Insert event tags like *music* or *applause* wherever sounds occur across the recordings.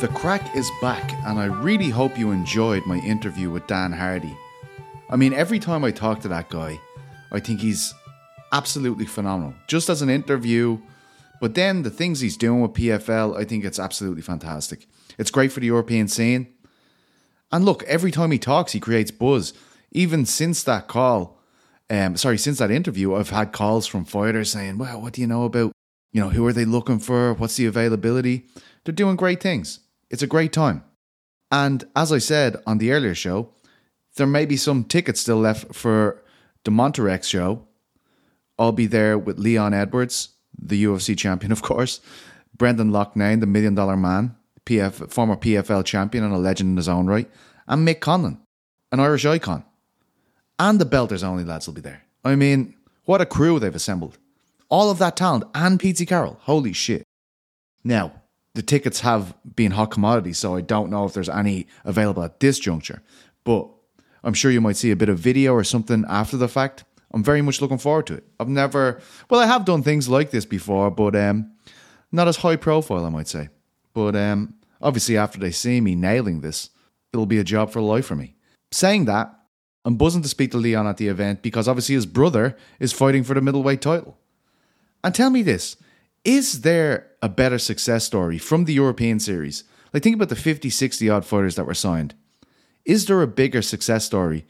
The Craic is back, and I really hope you enjoyed my interview with Dan Hardy. I mean, every time I talk to that guy, I think he's absolutely phenomenal. Just as an interview, but then the things he's doing with PFL, I think it's absolutely fantastic. It's great for the European scene. And look, every time he talks, he creates buzz. Even since that call, um, sorry, since that interview, I've had calls from fighters saying, "Well, what do you know about? You know, who are they looking for? What's the availability?" They're doing great things. It's a great time. And as I said on the earlier show, there may be some tickets still left for the Montirex show. I'll be there with Leon Edwards, the UFC champion, *laughs* of course, Brendan Loughnane, the Million Dollar Man, PF, former PFL champion and a legend in his own right, and Mick Conlan, an Irish icon. And the Belters Only lads will be there. I mean, what a crew they've assembled. All of that talent and Pete Carroll. Holy shit. Now, the tickets have been hot commodities, so I don't know if there's any available at this juncture. But I'm sure you might see a bit of video or something after the fact. I'm very much looking forward to it. I've never, well, I have done things like this before, but um, not as high profile, I might say. But um, obviously, after they see me nailing this, it'll be a job for life for me. Saying that, I'm buzzing to speak to Leon at the event because obviously his brother is fighting for the middleweight title. And tell me this is there a better success story from the European series? Like, think about the 50, 60 odd fighters that were signed. Is there a bigger success story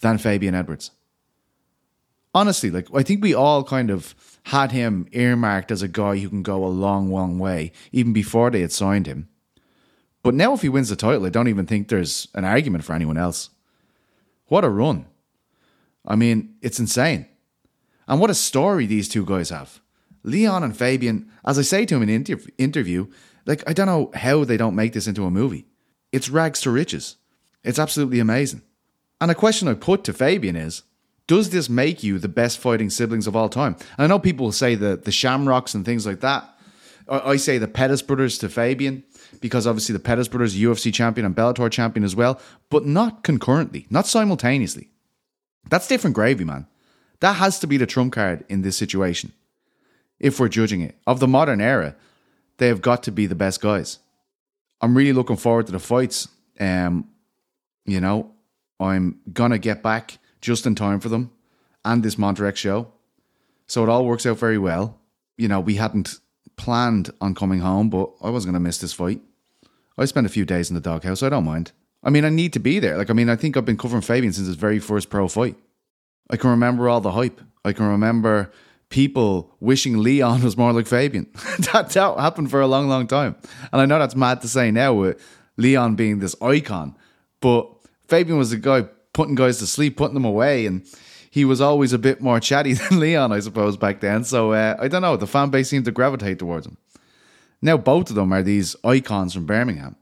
than Fabian Edwards? Honestly, like, I think we all kind of had him earmarked as a guy who can go a long, long way, even before they had signed him. But now, if he wins the title, I don't even think there's an argument for anyone else. What a run. I mean, it's insane. And what a story these two guys have. Leon and Fabian, as I say to him in an inter- interview, like, I don't know how they don't make this into a movie. It's rags to riches. It's absolutely amazing. And a question I put to Fabian is Does this make you the best fighting siblings of all time? And I know people will say the, the Shamrocks and things like that. I, I say the Pettis brothers to Fabian because obviously the Pettis brothers, UFC champion and Bellator champion as well, but not concurrently, not simultaneously. That's different gravy, man. That has to be the trump card in this situation if we're judging it. Of the modern era, they have got to be the best guys. I'm really looking forward to the fights. Um, you know, I'm gonna get back just in time for them and this Montirex show. So it all works out very well. You know, we hadn't planned on coming home, but I wasn't gonna miss this fight. I spent a few days in the doghouse, I don't mind. I mean, I need to be there. Like, I mean, I think I've been covering Fabian since his very first pro fight. I can remember all the hype. I can remember people wishing Leon was more like Fabian. *laughs* that, that happened for a long, long time. And I know that's mad to say now with Leon being this icon, but Fabian was the guy putting guys to sleep, putting them away, and he was always a bit more chatty *laughs* than Leon, I suppose, back then. So uh, I don't know. The fan base seemed to gravitate towards him. Now both of them are these icons from Birmingham.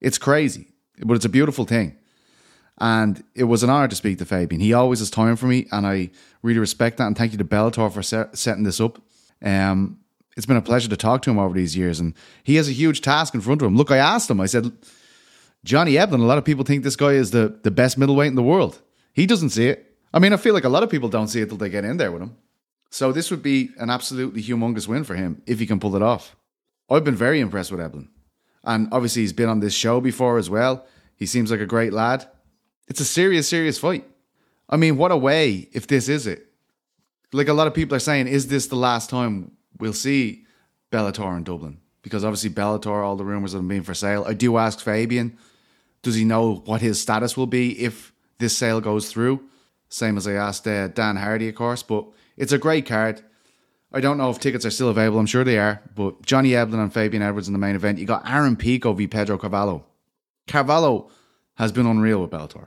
It's crazy, but it's a beautiful thing. And it was an honor to speak to Fabian. He always has time for me, and I really respect that. And thank you to Bellator for set, setting this up. Um, it's been a pleasure to talk to him over these years, and he has a huge task in front of him. Look, I asked him. I said, Johnny Eblen. A lot of people think this guy is the the best middleweight in the world. He doesn't see it. I mean, I feel like a lot of people don't see it till they get in there with him. So this would be an absolutely humongous win for him if he can pull it off. I've been very impressed with Eblen, and obviously he's been on this show before as well. He seems like a great lad. It's a serious, serious fight. I mean, what a way if this is it. Like a lot of people are saying, is this the last time we'll see Bellator in Dublin? Because obviously Bellator, all the rumours of them being for sale. I do ask Fabian, does he know what his status will be if this sale goes through? Same as I asked uh, Dan Hardy, of course. But it's a great card. I don't know if tickets are still available. I'm sure they are. But Johnny Eblen and Fabian Edwards in the main event. You got Aaron Pico v Pedro Carvalho. Carvalho has been unreal with Bellator.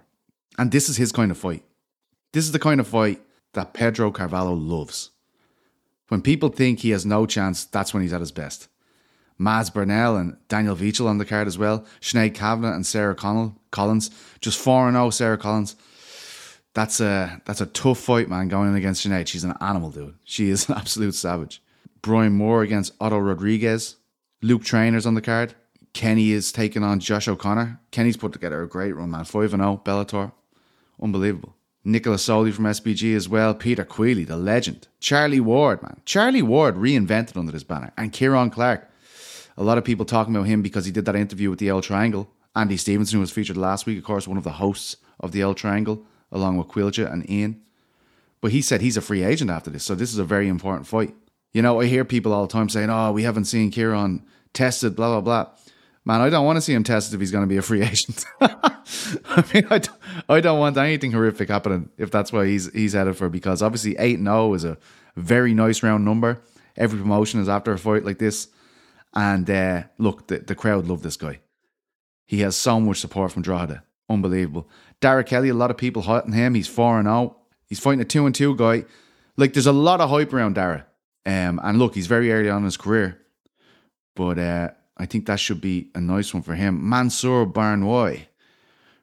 And this is his kind of fight. This is the kind of fight that Pedro Carvalho loves. When people think he has no chance, that's when he's at his best. Mads Burnell and Daniel Weichel on the card as well. Sinead Kavanagh and Sarah Connell, Collins. Just 4 0 Sarah Collins. That's a that's a tough fight, man, going in against Sinead. She's an animal, dude. She is an *laughs* absolute savage. Brian Moore against Otto Rodriguez. Luke Trainer's on the card. Kenny is taking on Josh O'Connor. Kenny's put together a great run, man. 5 0, Bellator. Unbelievable. Nicolas Soli from SBG as well. Peter Queally, the legend. Charlie Ward, man. Charlie Ward reinvented under this banner. And Kieran Clark. A lot of people talking about him because he did that interview with the L Triangle. Andy Stevenson who was featured last week, of course, one of the hosts of the L Triangle, along with Quilja and Ian. But he said he's a free agent after this, so this is a very important fight. You know, I hear people all the time saying, "Oh, we haven't seen Kieran tested," blah blah blah. Man, I don't want to see him tested if he's going to be a free *laughs* agent. *laughs* I mean, I don't, *laughs* I don't want anything horrific happening if that's what he's he's headed for. Because obviously, eight and zero is a very nice round number. Every promotion is after a fight like this, and uh, look, the, the crowd love this guy. He has so much support from Drogheda, unbelievable. Dara Kelly, a lot of people hotting him. He's four and zero. He's fighting a two and two guy. Like, there's a lot of hype around Dara. Um, and look, he's very early on in his career, but uh, I think that should be a nice one for him. Mansour Barnway.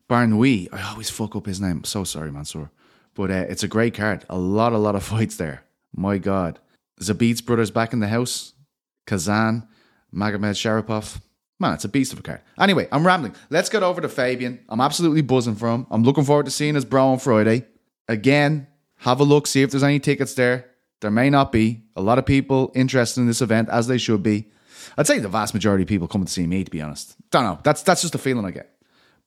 Barnwee. I always fuck up his name. So sorry, Mansour. But uh, it's a great card. A lot, a lot of *laughs* fights there. My God. Zabit's brothers back in the house. Khasan. Magomed Sharipov. Man, it's a beast of a card. Anyway, I'm rambling. Let's get over to Fabian. I'm absolutely buzzing for him. I'm looking forward to seeing his bro on Friday. Again, have a look, see if there's any tickets there. There may not be. A lot of people interested in this event, as they should be. I'd say the vast majority of people coming to see me, to be honest. Don't know. That's that's just a feeling I get.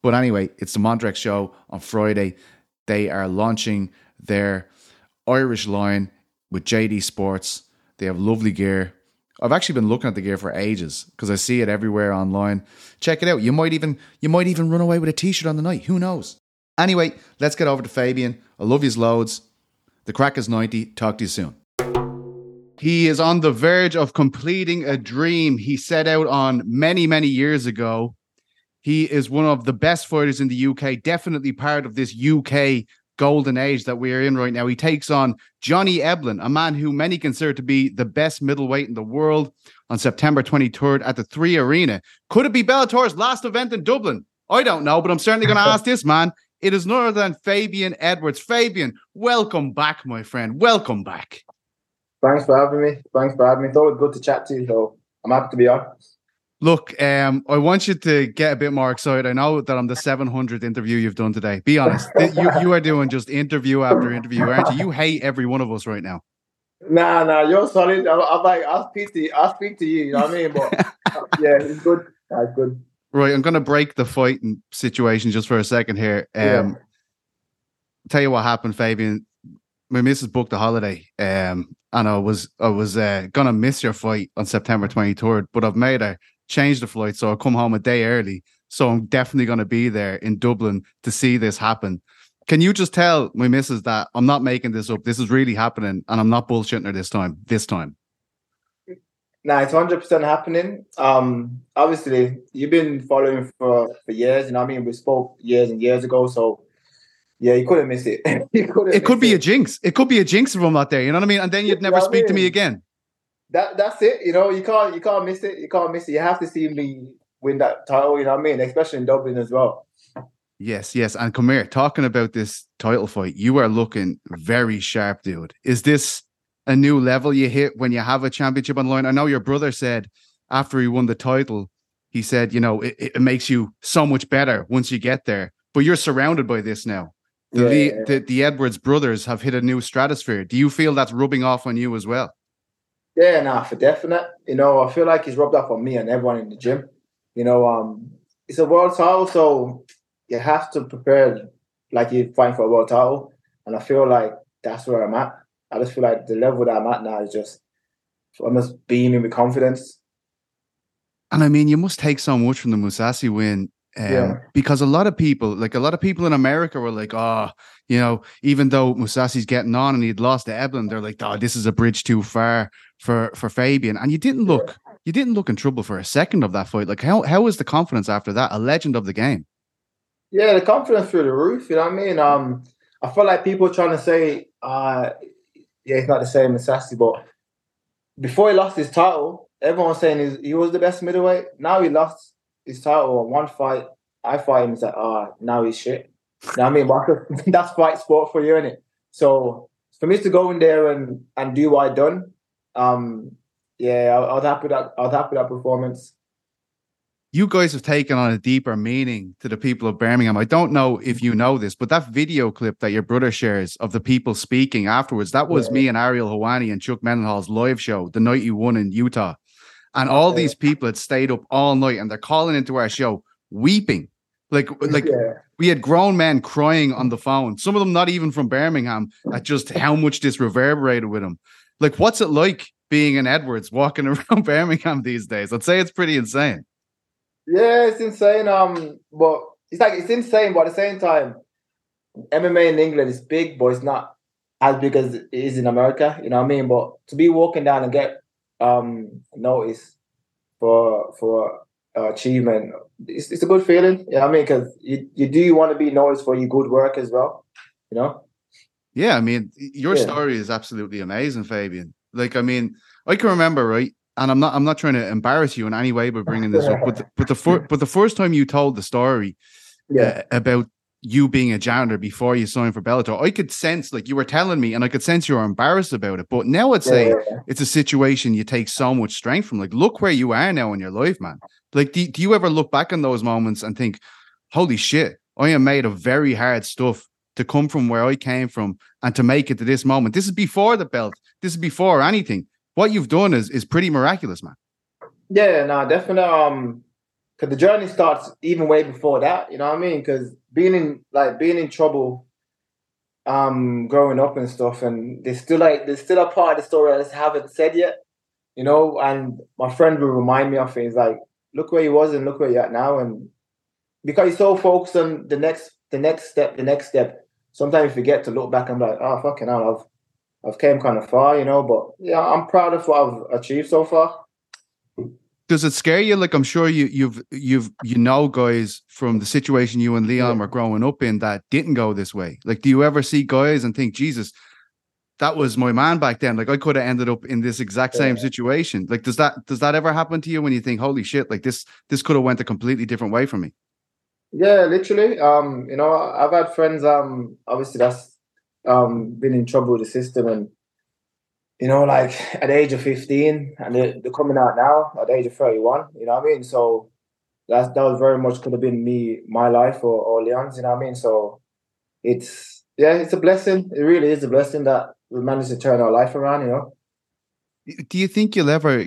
But anyway, it's the Montirex show on Friday. They are launching their Irish line with JD Sports. They have lovely gear. I've actually been looking at the gear for ages because I see it everywhere online. Check it out. You might even you might even run away with a t-shirt on the night. Who knows? Anyway, let's get over to Fabian. I love his loads. The craic is 90. Talk to you soon. He is on the verge of completing a dream he set out on many, many years ago. He is one of the best fighters in the UK, definitely part of this UK golden age that we are in right now. He takes on Johnny Eblen, a man who many consider to be the best middleweight in the world, on September 23rd at the Three Arena. Could it be Bellator's last event in Dublin? I don't know, but I'm certainly going *laughs* to ask this man. It is none other than Fabian Edwards. Fabian, welcome back, my friend. Welcome back. Thanks for having me. Thanks for having me. It's always good to chat to you, so I'm happy to be on. Look, um, I want you to get a bit more excited. I know that I'm the 700th interview you've done today. Be honest, *laughs* you you are doing just interview after interview, aren't you? You hate every one of us right now. Nah, nah, you're solid. I'm, I'm like, I'll speak to you. I'll speak to you. You know what I mean? But *laughs* yeah, it's good. That's good. Right, I'm going to break the fighting situation just for a second here. Um, yeah. Tell you what happened, Fabian. My missus booked a holiday, um, and I was I was uh, gonna miss your fight on September 23rd, but I've made her change the flight, so I come home a day early. So I'm definitely gonna be there in Dublin to see this happen. Can you just tell my missus that I'm not making this up? This is really happening, and I'm not bullshitting her this time. This time. Nah, it's hundred percent happening. Um, obviously, you've been following for for years, you know. I mean, we spoke years and years ago, so yeah, you couldn't miss it. *laughs* couldn't it could be it. a jinx. It could be a jinx if I'm not there. You know what I mean? And then you'd never speak I mean? to me again. That that's it. You know, you can't you can't miss it. You can't miss it. You have to see me win that title. You know what I mean? Especially in Dublin as well. Yes, yes. And come here, talking about this title fight, you are looking very sharp, dude. Is this a new level you hit when you have a championship on line? I know your brother said after he won the title, he said, you know, it, it makes you so much better once you get there. But you're surrounded by this now. The, yeah, yeah. the, the Edwards brothers have hit a new stratosphere. Do you feel that's rubbing off on you as well? Yeah, nah, for definite. You know, I feel like he's rubbed up on me and everyone in the gym. You know, um, it's a world title, so you have to prepare like you're fighting for a world title. And I feel like that's where I'm at. I just feel like the level that I'm at now is just I almost beaming with confidence. And I mean, you must take so much from the Mousasi win um, yeah. Because a lot of people, like a lot of people in America, were like, "Oh, you know, even though Mousasi's getting on and he'd lost to Eblen, they're like, oh, this is a bridge too far for for Fabian." And you didn't look, yeah. you didn't look in trouble for a second of that fight. Like, how how was the confidence after that? A legend of the game. Yeah, the confidence through the roof. You know what I mean? Um, I feel like people trying to say, uh, yeah, it's not the same as Sassy, but before he lost his title, everyone was saying he was the best middleweight. Now he lost his title on one fight. I fight him. He's like, ah, oh, now he's shit. You know what I mean? *laughs* But that's fight sport for you, isn't it? So for me to go in there and and do what I done, um, yeah, I, I was happy that I was happy with that performance. You guys have taken on a deeper meaning to the people of Birmingham. I don't know if you know this, but that video clip that your brother shares of the people speaking afterwards, that was yeah. me and Ariel Helwani and Chuck Mindenhall's live show the night you won in Utah. And all these people had stayed up all night, and they're calling into our show weeping, like like yeah. we had grown men crying on the phone. Some of them not even from Birmingham at just how much this reverberated with them. Like, what's it like being in Edwards, walking *laughs* around Birmingham these days? I'd say it's pretty insane. Yeah, it's insane. Um, but it's like it's insane, but at the same time, MMA in England is big, but it's not as big as it is in America. You know what I mean? But to be walking down and get um notice for for uh, achievement, it's, it's a good feeling. You know I mean? Because you, you do want to be noticed for your good work as well. You know? Yeah, I mean, your Yeah. story is absolutely amazing, Fabian. Like, I mean, I can remember, right? And I'm not, I'm not trying to embarrass you in any way by bringing this up, but the, but the fir- *laughs* but the first time you told the story, Yeah. uh, about you being a janitor before you signed for Bellator, I could sense like you were telling me, and I could sense you were embarrassed about it. But now I'd say yeah. it's a situation you take so much strength from. Like, look where you are now in your life, man. Like, do, do you ever look back on those moments and think, holy shit, I am made of very hard stuff to come from where I came from and to make it to this moment? This is before the belt. This is before anything. What you've done is is pretty miraculous, man. Yeah, no, definitely. Um, because the journey starts even way before that. You know what I mean? Because being in like being in trouble, um, growing up and stuff, and there's still like there's still a part of the story I just haven't said yet. You know, and my friend will remind me of things like, look where he was and look where you're at now, and because he's so focused on the next, the next step, the next step. Sometimes you forget to look back and be like, oh fucking hell, I've I've came kind of far, you know. But yeah, I'm proud of what I've achieved so far. Does it scare you? Like I'm sure you you've you've you know guys from the situation you and Leon Yeah. were growing up in that didn't go this way. Like, do you ever see guys and think, Jesus, that was my man back then? Like I could have ended up in this exact same situation. Like, does that does that ever happen to you when you think, holy shit, like this this could have went a completely different way for me? Yeah, literally. Um, you know, I've had friends. Um, obviously that's um been in trouble with the system, and you know, like at the age of fifteen, and they're, they're coming out now at the age of thirty-one. You know what I mean? So that's that was very much could have been me, my life, or or Leon's. You know what I mean? So it's yeah, it's a blessing. It really is a blessing that we managed to turn our life around. You know? Do you think you'll ever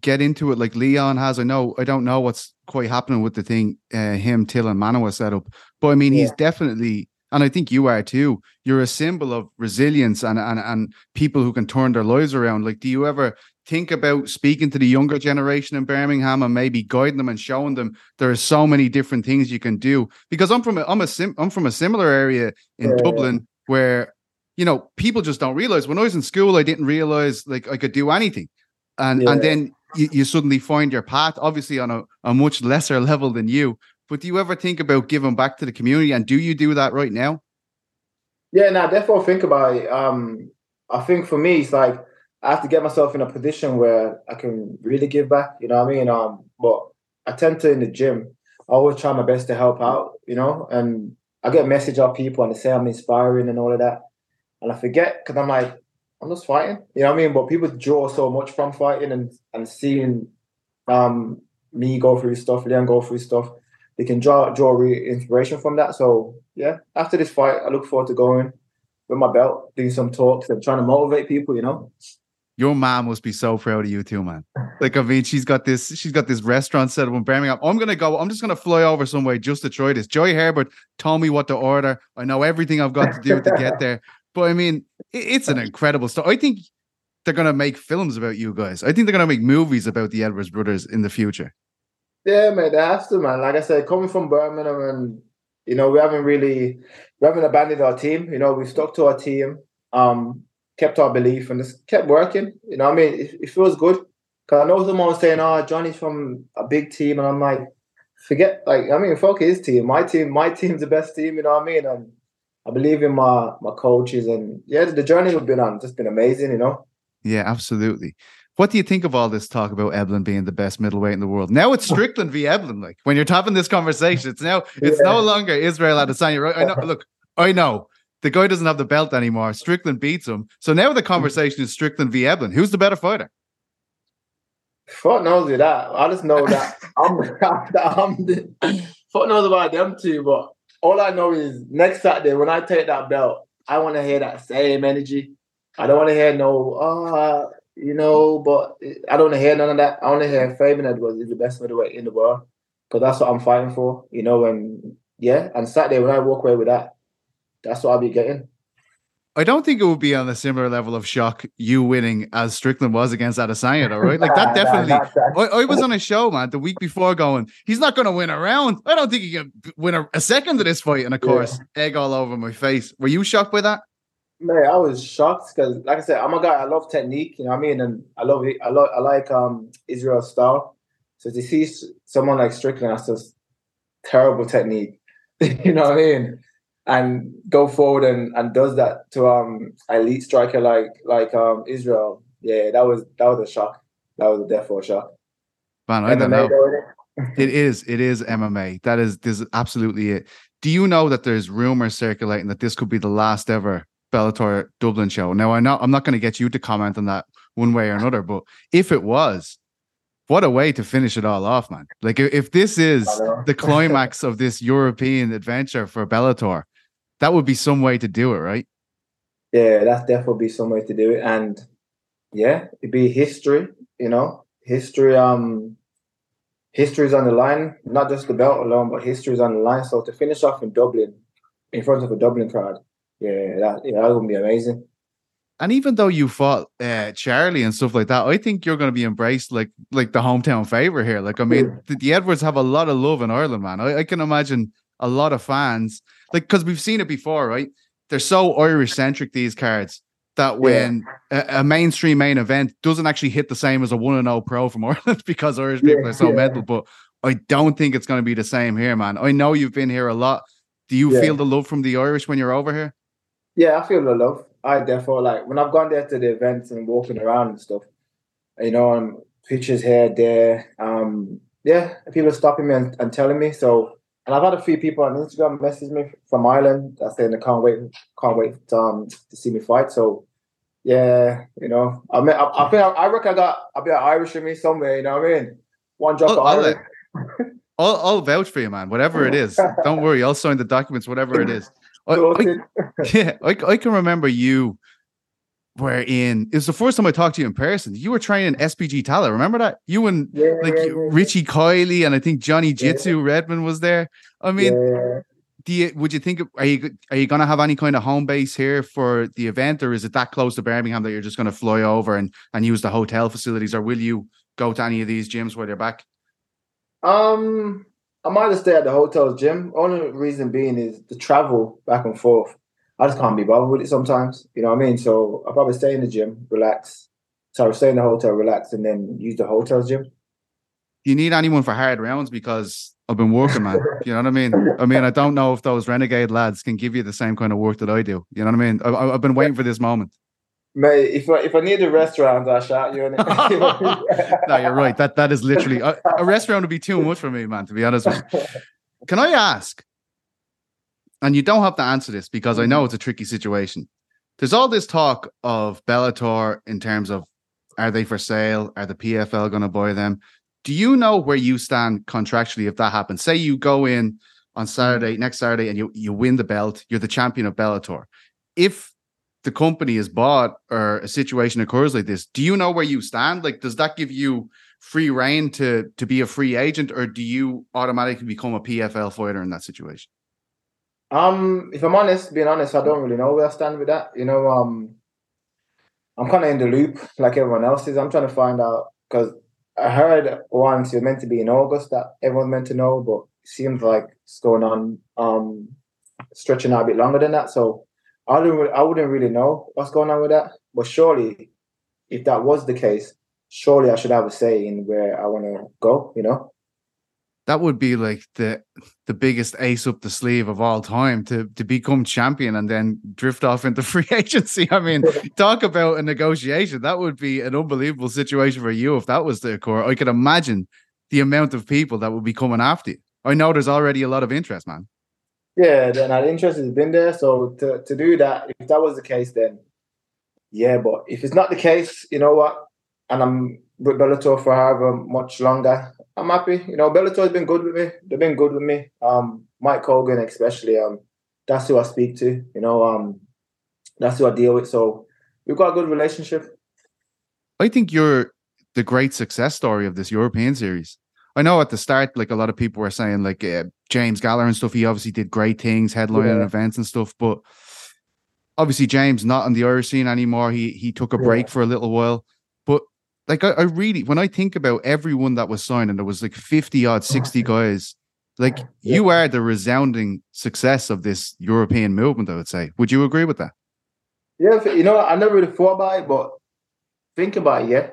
get into it like Leon has? I know I don't know what's quite happening with the thing uh, him, Till, and Manoa set up, but I mean he's definitely, and I think you are too. You're a symbol of resilience and and and people who can turn their lives around. Like, do you ever think about speaking to the younger generation in Birmingham and maybe guiding them and showing them there are so many different things you can do? Because I'm from a, I'm a sim, I'm from a similar area in Yeah. Dublin where you know people just don't realize. When I was in school, I didn't realize like I could do anything and and then you, you suddenly find your path obviously on a, a much lesser *laughs* level than you but do you ever think about giving back to the community and do you do that right now Yeah, now definitely think about it. Um, I think for me, it's like I have to get myself in a position where I can really give back. You know what I mean? Um, but I tend to in the gym. I always try my best to help out. You know, and I get message of people and they say I'm inspiring and all of that, and I forget because I'm like I'm just fighting. You know what I mean? But people draw so much from fighting and and seeing um me go through stuff, Leon go through stuff. They can draw draw real inspiration from that. So yeah, after this fight, I look forward to going with my belt, doing some talks and trying to motivate people. You know. your mom must be so proud of you too man like i mean she's got this she's got this restaurant set up in birmingham i'm gonna go i'm just gonna fly over some way just to try this joy herbert told me what to order i know everything i've got to do to get there *laughs* but i mean it- it's an incredible story i think they're gonna make films about you guys i think they're gonna make movies about the edwards brothers in the future Yeah, man, they have to, man. Like I said, coming from Birmingham, and you know, we haven't really, we haven't abandoned our team. You know, we've stuck to our team, um, kept our belief, and just kept working. You know, I mean, it, it feels good because I know someone was saying, "Oh, Johnny's from a big team," and I'm like, forget, like, I mean, fuck his team. My team, my team's the best team. You know what I mean? And I believe in my my coaches, and yeah, the journey we've been on just been amazing. You know. Yeah, absolutely. What do you think of all this talk about Eblen being the best middleweight in the world? Now it's Strickland v Eblen. Like when you're having this conversation, it's now it's no longer Israel Adesanya. Right? I know. Look, I know the guy doesn't have the belt anymore. Strickland beats him. So now the conversation is Strickland v Eblen. Who's the better fighter? Fuck knows with that. I just know that *laughs* I'm, that I'm the, fuck knows about them two, but all I know is next Saturday when I take that belt, I want to hear that same energy. I don't want to hear no, uh, you know, but I don't hear none of that. I to hear Fabian Edwards is the best middleweight in the world because that's what I'm fighting for, you know. And yeah, and Saturday when I walk away with that, that's what I'll be getting. I don't think it would be on a similar level of shock you winning as Strickland was against Adesanya, though, right? Like that *laughs* definitely. I, I, was on a show, man, the week before, going, he's not going to win a round. I don't think he can win a, a second of this fight. And of course, yeah. egg all over my face. Were you shocked by that? Man, I was shocked because, like I said, I'm a guy. I love technique. You know what I mean? And I love it. I love. I like um Israel's style. So to see someone like Strickland, that's just terrible technique. *laughs* you know what I mean? and go forward and, and does that to um elite striker like like um Israel. Yeah, that was that was a shock. That was a definite shock. Man, I don't know. *laughs* it is it is MMA. That is this is absolutely it. Do you know that there's rumors circulating that this could be the last ever Bellator Dublin show? Now I know I'm not going to get you to comment on that one way or another, but if it was, what a way to finish it all off, man. Like if this is the climax of this European adventure for Bellator, that would be some way to do it, right? Yeah, that's definitely be some way to do it. And yeah, it'd be history, you know. History, um history's on the line, not just the belt alone, but history's on the line. So to finish off in Dublin, in front of a Dublin crowd, yeah, that yeah, that would be amazing. And even though you fought uh, Charlie and stuff like that, I think you're going to be embraced like like the hometown favorite here. Like, I mean, the, the, Edwards have a lot of love in Ireland, man. I, I can imagine a lot of fans like because we've seen it before, right? They're so Irish centric these cards that when yeah. a, a, mainstream main event doesn't actually hit the same as a one and zero oh pro from *laughs* Ireland because Irish people yeah, are so yeah. mental. But I don't think it's going to be the same here, man. I know you've been here a lot. Do you feel the love from the Irish when you're over here? Yeah, I feel the love. I therefore like when I've gone there to the events and walking around and stuff. You know, um, pictures here, there. Um, yeah, people are stopping me and, and telling me. So and I've had a few people on Instagram message me from Ireland that saying they can't wait, can't wait um, to see me fight. So yeah, you know, I mean, I, I think I, I reckon I got a bit of Irish in me somewhere. You know what I mean? One drop I'll, of Irish. I'll, I'll vouch for you, man. Whatever it is, *laughs* don't worry. I'll sign the documents. Whatever it is. I, I, *laughs* yeah, I, I can remember you wherein it was the first time I talked to you in person. You were training SBG Tallaght. Remember that? You and yeah, like yeah, Richie Kiley and I think Johnny Jitsu Redmond was there. I mean, do you would you think are you are you gonna have any kind of home base here for the event, or is it that close to Birmingham that you're just gonna fly over and and use the hotel facilities, or will you go to any of these gyms while you're back? Um, I might just stay at the hotel gym. Only reason being is the travel back and forth. I just can't be bothered with it sometimes. You know what I mean? So I'll probably stay in the gym, relax. So I stay in the hotel, relax, and then use the hotel gym. You need anyone for hard rounds? Because I've been working, man. *laughs* you know what I mean? I mean, I don't know if those renegade lads can give you the same kind of work that I do. You know what I mean? I, have been waiting for this moment. Mate, if I, if I need a restaurant, I'll shout you in it. *laughs* no, you're right. That that is literally a, a restaurant would be too much for me, man. To be honest with you. Can I ask? and you don't have to answer this because I know it's a tricky situation. There's all this talk of Bellator in terms of are they for sale? Are the PFL going to buy them? Do you know where you stand contractually if that happens? Say you go in on Saturday, next Saturday, and you, you win the belt, you're the champion of Bellator. If the company is bought or a situation occurs like this, do you know where you stand? Like, does that give you free reign to to be a free agent, or do you automatically become a PFL fighter in that situation? Um, if I'm honest, being honest, I don't really know where I stand with that. You know, um, I'm kind of in the loop like everyone else is. I'm trying to find out because I heard once you're meant to be in August that everyone's meant to know, but it seems like it's going on, um, stretching out a bit longer than that. So I don't, I wouldn't really know what's going on with that. But surely, if that was the case, surely I should have a say in where I want to go. You know that would be like the the biggest ace up the sleeve of all time to to become champion and then drift off into *laughs* free agency. I mean, *laughs* talk about a negotiation. That would be an unbelievable situation for you if that was to occur. I could imagine the amount of people that would be coming after you. I know there's already a lot of interest, man. Yeah, then that interest has been there. So to, to do that, if that was the case, then yeah. But if it's not the case, you know what? And I'm with Bellator for however much longer. I'm happy. You know, Bellator's been good with me. They've been good with me. Um, Mike Kogan especially. Um, that's who I speak to. You know, um, that's who I deal with. So we've got a good relationship. I think you're the great success story of this European series. I know at the start, like a lot of people were saying, like uh, James Gallagher and stuff. He obviously did great things, headlining yeah. events and stuff. But obviously, James not on the Irish scene anymore. He he took a yeah. break for a little while. But like, I, I, really, when I think about everyone that was signed, and there was like fifty odd, sixty guys. Like yeah. you are the resounding success of this European movement. I would say. Would you agree with that? Yeah, you know, I never really thought about it, but think about it. Yeah,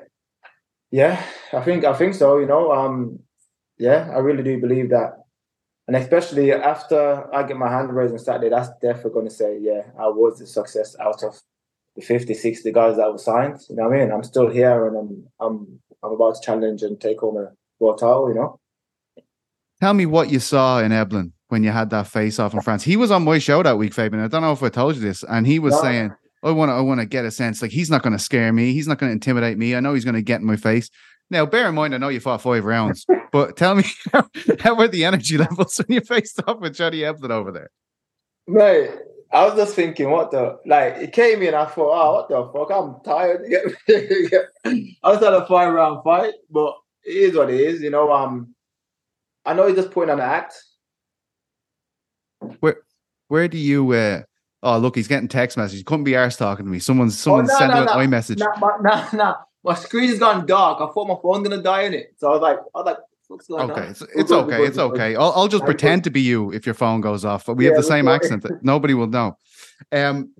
yeah, I think I think so. You know, um, yeah, I really do believe that. And especially after I get my hand raised on Saturday, that's definitely going to say, yeah, I was a success out of the 50, 60 guys that were signed. You know what I mean? I'm still here and I'm I'm I'm about to challenge and take home a world title, you know? Tell me what you saw in Eblen when you had that face off in France. He was on my show that week, Fabian. I don't know if I told you this. And he was no. saying, I want to I want to get a sense like he's not going to scare me. He's not going to intimidate me. I know he's going to get in my face. Now, bear in mind, I know you fought five rounds, but tell me *laughs* how, how were the energy *laughs* levels when you faced off with Johnny Eblen over there? Mate, I was just thinking, what the like? It came in, I thought, oh, what the fuck? I'm tired. *laughs* I was at a five round fight, but it is what it is, you know. Um, I know he's just putting on an act. Where, where do you? uh Oh, look, he's getting text messages. Couldn't be arse talking to me. Someone's someone's oh, no, sending no, no. an iMessage. No, no, no my screen has gone dark. I thought my phone's gonna die in it. So I was like, I was like, what's going okay, on? it's, it's okay, it's okay. I'll, I'll just pretend to be you if your phone goes off. But we yeah, have the same accent that nobody will know. Um,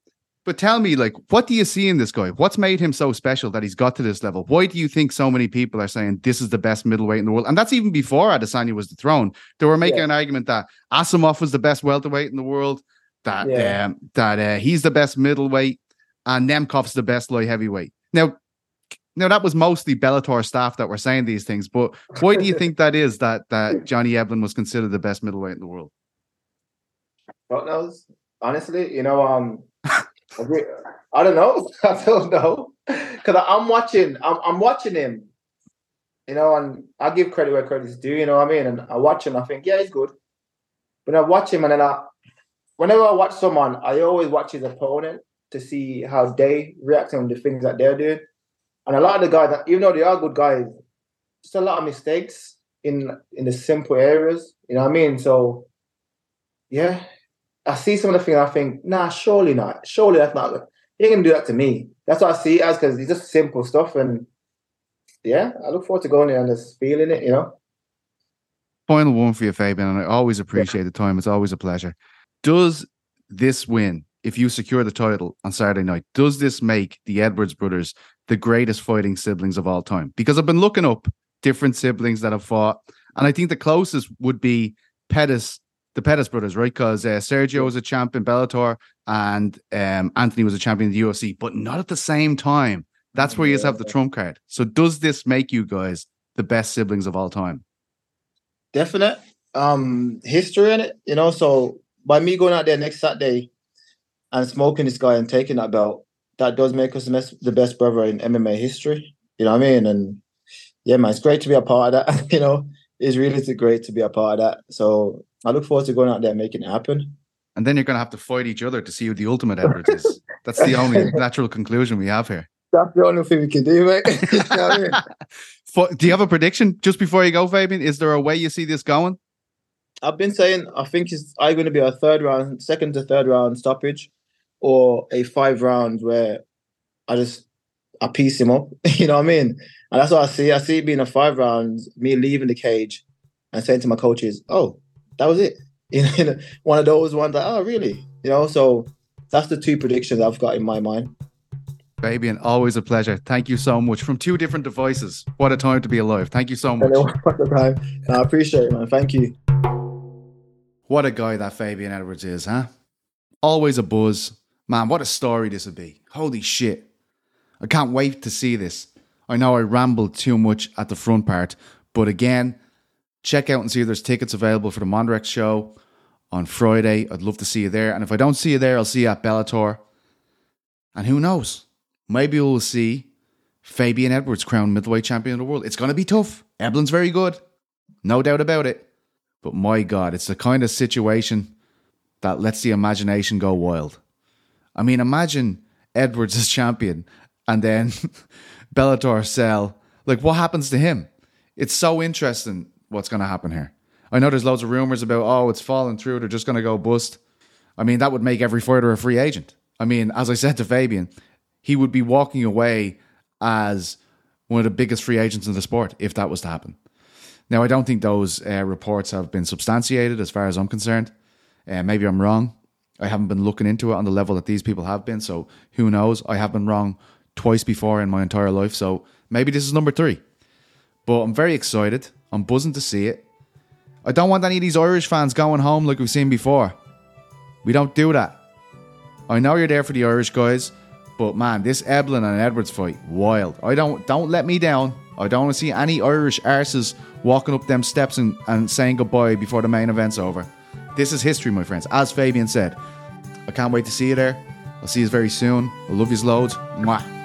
but tell me, like, what do you see in this guy? What's made him so special that he's got to this level? Why do you think so many people are saying this is the best middleweight in the world? And that's even before Adesanya was dethroned. They were making yeah. an argument that Amosov was the best welterweight in the world, that yeah. um, that uh, he's the best middleweight, and Nemkov's the best light heavyweight. Now, now that was mostly Bellator staff that were saying these things, but why do you think that is that that *laughs* Johnny Eblen was considered the best middleweight in the world? God knows. Honestly, you know, um, I don't know. I don't know *laughs* because I'm watching. I'm, I'm watching him. You know, and I give credit where credit's due. You know what I mean? And I watch him. I think, yeah, he's good. But I watch him, and then I, whenever I watch someone, I always watch his opponent to see how they react on the things that they're doing. And a lot of the guys, that even though they are good guys, just a lot of mistakes in in the simple areas. You know what I mean? So yeah, I see some of the things I think, nah, surely not. Surely that's not. He can do that to me. That's what I see it as because it's just simple stuff. And yeah, I look forward to going there and just feeling it. You know. Final one for you, Fabian, and I always appreciate yeah. the time. It's always a pleasure. Does this win, if you secure the title on Saturday night, does this make the Edwards brothers the greatest fighting siblings of all time because I've been looking up different siblings that have fought, and I think the closest would be Pettis, the Pettis brothers, right? Because uh, Sergio was a champion Bellator and um, Anthony was a champion in the UFC, but not at the same time. That's where you have the trump card. So, does this make you guys the best siblings of all time? Definite um, history in it, you know. So, by me going out there next Saturday and smoking this guy and taking that belt, that does make us the best, the best brother in MMA history. You know what I mean? And yeah, man, it's great to be a part of that. *laughs* you know, it's really great to be a part of that. So I look forward to going out there and making it happen. And then you're going to have to fight each other to see who the ultimate Edwards is. That's the only *laughs* natural conclusion we have here. That's the only thing we can do, mate. *laughs* you know I mean? do you have a prediction just before you go, Fabian? Is there a way you see this going? I've been saying I think it's either going to be a third round, second to third round stoppage or a five round where I just I piece him up. *laughs* you know what I mean? And that's what I see. I see it being a five rounds, me leaving the cage and saying to my coaches, "Oh, that was it." *laughs* You know, one of those ones like, "Oh, really?" You know. So that's the two predictions I've got in my mind. Fabian, always a pleasure. Thank you so much. From two different devices. What a time to be alive. Thank you so much. *laughs* What a time. I appreciate it, man. Thank you. What a guy that Fabian Edwards is, huh? Always a buzz, Man, what a story this would be. Holy shit. I can't wait to see this. I know I rambled too much at the front part, but again, check out and see if there's tickets available for the Montirex show on Friday. I'd love to see you there. And if I don't see you there, I'll see you at Bellator. And who knows? Maybe we'll see Fabian Edwards crowned middleweight champion of the world. It's going to be tough. Eblen's very good. No doubt about it. But my God, it's the kind of situation that lets the imagination go wild. I mean, imagine Edwards as champion and then *laughs* Bellator sell. Like, what happens to him? It's so interesting what's going to happen here. I know there's loads of rumors about, oh, it's falling through. They're just going to go bust. I mean, that would make every fighter a free agent. I mean, as I said to Fabian, he would be walking away as one of the biggest free agents in the sport if that was to happen. Now, I don't think those uh, reports have been substantiated as far as I'm concerned. Uh, maybe I'm wrong. I haven't been looking into it on the level that these people have been. So who knows? I have been wrong twice before in my entire life. So maybe this is number three. But I'm very excited. I'm buzzing to see it. I don't want any of these Irish fans going home like we've seen before. We don't do that. I know you're there for the Irish guys, but man, this Eblen and Edwards fight, wild. I don't don't let me down. I don't want to see any Irish arses walking up them steps and, and saying goodbye before the main event's over. This is history, my friends. As Fabian said, I can't wait to see you there. I'll see you very soon. I love you loads. Mwah.